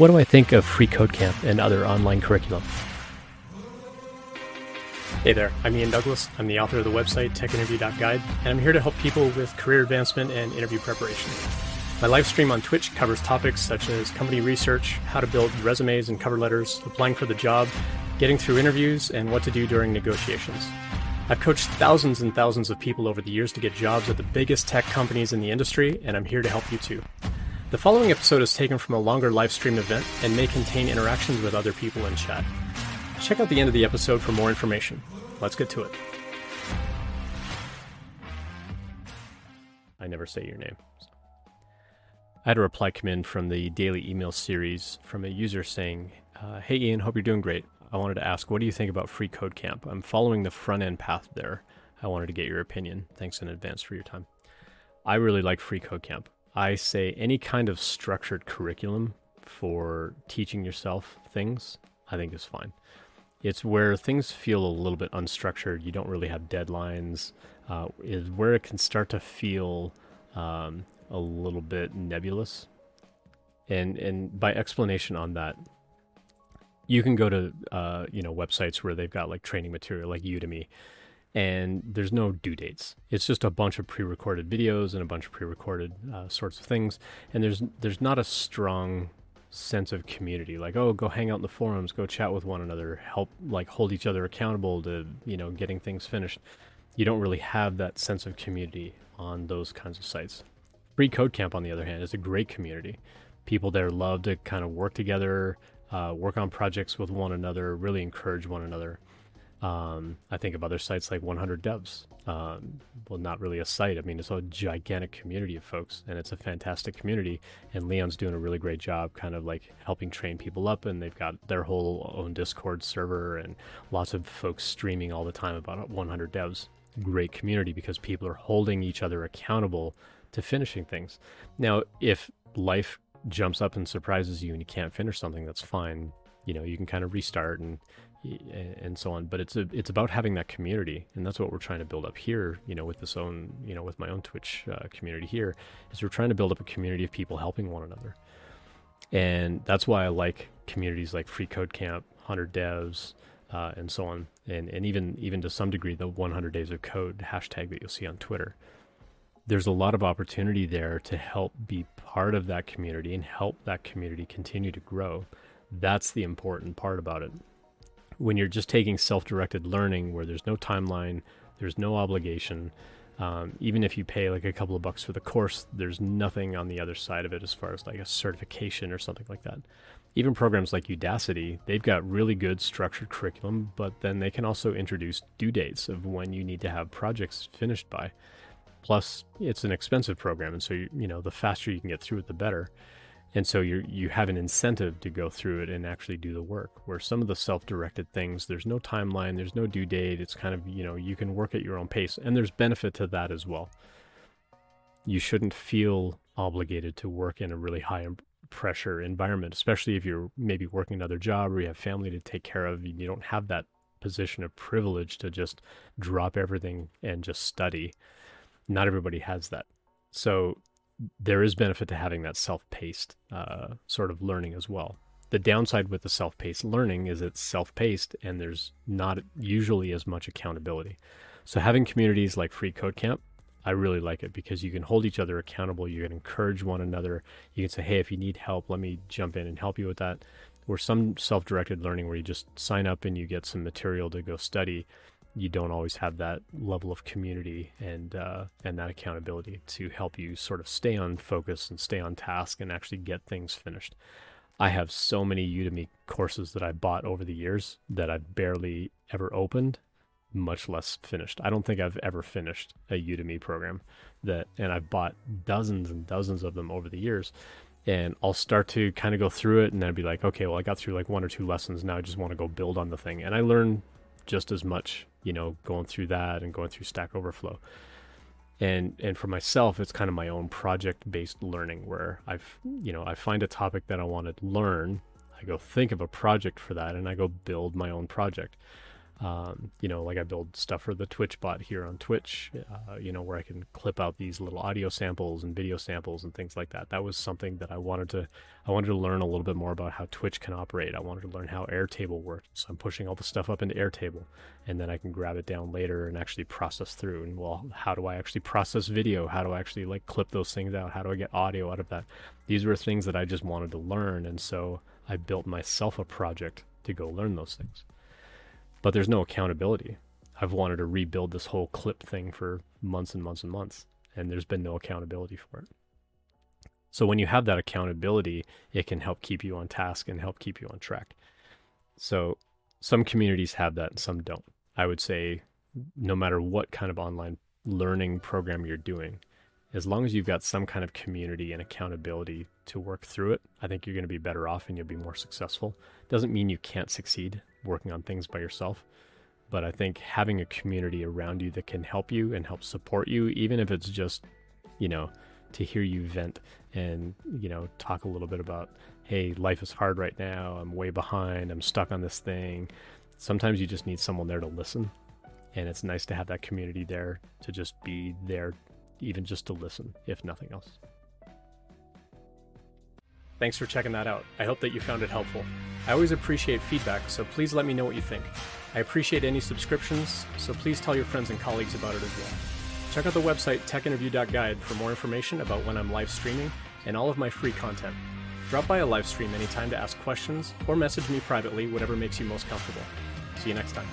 What do I think of Free Code Camp and other online curriculum? Hey there, I'm Ian Douglas. I'm the author of the website techinterview.guide, and I'm here to help people with career advancement and interview preparation. My live stream on Twitch covers topics such as company research, how to build resumes and cover letters, applying for the job, getting through interviews, and what to do during negotiations. I've coached thousands and thousands of people over the years to get jobs at the biggest tech companies in the industry, and I'm here to help you too. The following episode is taken from a longer live stream event and may contain interactions with other people in chat. Check out the end of the episode for more information. Let's get to it. I never say your name. I had a reply come in from the daily email series from a user saying, uh, Hey Ian, hope you're doing great. I wanted to ask, what do you think about Free Code Camp? I'm following the front end path there. I wanted to get your opinion. Thanks in advance for your time. I really like Free Code Camp. I say any kind of structured curriculum for teaching yourself things, I think is fine. It's where things feel a little bit unstructured. You don't really have deadlines. Uh, is where it can start to feel um, a little bit nebulous. And and by explanation on that, you can go to uh, you know websites where they've got like training material, like Udemy, and there's no due dates. It's just a bunch of pre-recorded videos and a bunch of pre-recorded uh, sorts of things, and there's there's not a strong sense of community. Like, oh, go hang out in the forums, go chat with one another, help like hold each other accountable to you know getting things finished. You don't really have that sense of community on those kinds of sites. Free Code Camp, on the other hand, is a great community. People there love to kind of work together, uh, work on projects with one another, really encourage one another. Um, I think of other sites like 100 Devs. Um, well, not really a site. I mean, it's a gigantic community of folks, and it's a fantastic community. And Leon's doing a really great job, kind of like helping train people up. And they've got their whole own Discord server and lots of folks streaming all the time about 100 Devs. Great community because people are holding each other accountable to finishing things. Now, if life jumps up and surprises you and you can't finish something, that's fine. You know, you can kind of restart and and so on. But it's a, it's about having that community, and that's what we're trying to build up here. You know, with this own, you know, with my own Twitch uh, community here, is we're trying to build up a community of people helping one another, and that's why I like communities like Free Code Camp, Hundred Devs, uh, and so on, and and even even to some degree the 100 Days of Code hashtag that you'll see on Twitter. There's a lot of opportunity there to help be part of that community and help that community continue to grow. That's the important part about it when you're just taking self-directed learning where there's no timeline there's no obligation um, even if you pay like a couple of bucks for the course there's nothing on the other side of it as far as like a certification or something like that. Even programs like udacity they've got really good structured curriculum but then they can also introduce due dates of when you need to have projects finished by. Plus it's an expensive program and so you, you know the faster you can get through it the better and so you you have an incentive to go through it and actually do the work where some of the self-directed things there's no timeline there's no due date it's kind of you know you can work at your own pace and there's benefit to that as well. You shouldn't feel obligated to work in a really high pressure environment especially if you're maybe working another job or you have family to take care of you don't have that position of privilege to just drop everything and just study. Not everybody has that. So there is benefit to having that self-paced uh, sort of learning as well. The downside with the self-paced learning is it's self-paced and there's not usually as much accountability. So having communities like Free Code Camp, I really like it because you can hold each other accountable. You can encourage one another. You can say, "Hey, if you need help, let me jump in and help you with that." Or some self-directed learning where you just sign up and you get some material to go study you don't always have that level of community and uh, and that accountability to help you sort of stay on focus and stay on task and actually get things finished. I have so many Udemy courses that I bought over the years that I've barely ever opened, much less finished. I don't think I've ever finished a Udemy program that, and I've bought dozens and dozens of them over the years. And I'll start to kind of go through it and then I'd be like, okay, well, I got through like one or two lessons. Now I just want to go build on the thing. And I learn just as much you know, going through that and going through Stack Overflow. And and for myself, it's kind of my own project based learning where I've you know I find a topic that I want to learn, I go think of a project for that, and I go build my own project. Um, you know, like I build stuff for the Twitch bot here on Twitch, uh, you know, where I can clip out these little audio samples and video samples and things like that. That was something that I wanted to, I wanted to learn a little bit more about how Twitch can operate. I wanted to learn how Airtable works. So I'm pushing all the stuff up into Airtable and then I can grab it down later and actually process through. And well, how do I actually process video? How do I actually like clip those things out? How do I get audio out of that? These were things that I just wanted to learn. And so I built myself a project to go learn those things but there's no accountability. I've wanted to rebuild this whole clip thing for months and months and months, and there's been no accountability for it. So when you have that accountability, it can help keep you on task and help keep you on track. So some communities have that and some don't. I would say no matter what kind of online learning program you're doing, as long as you've got some kind of community and accountability to work through it, I think you're going to be better off and you'll be more successful. Doesn't mean you can't succeed working on things by yourself. But I think having a community around you that can help you and help support you, even if it's just, you know, to hear you vent and, you know, talk a little bit about, hey, life is hard right now. I'm way behind. I'm stuck on this thing. Sometimes you just need someone there to listen. And it's nice to have that community there to just be there, even just to listen, if nothing else. Thanks for checking that out. I hope that you found it helpful. I always appreciate feedback, so please let me know what you think. I appreciate any subscriptions, so please tell your friends and colleagues about it as well. Check out the website techinterview.guide for more information about when I'm live streaming and all of my free content. Drop by a live stream anytime to ask questions or message me privately, whatever makes you most comfortable. See you next time.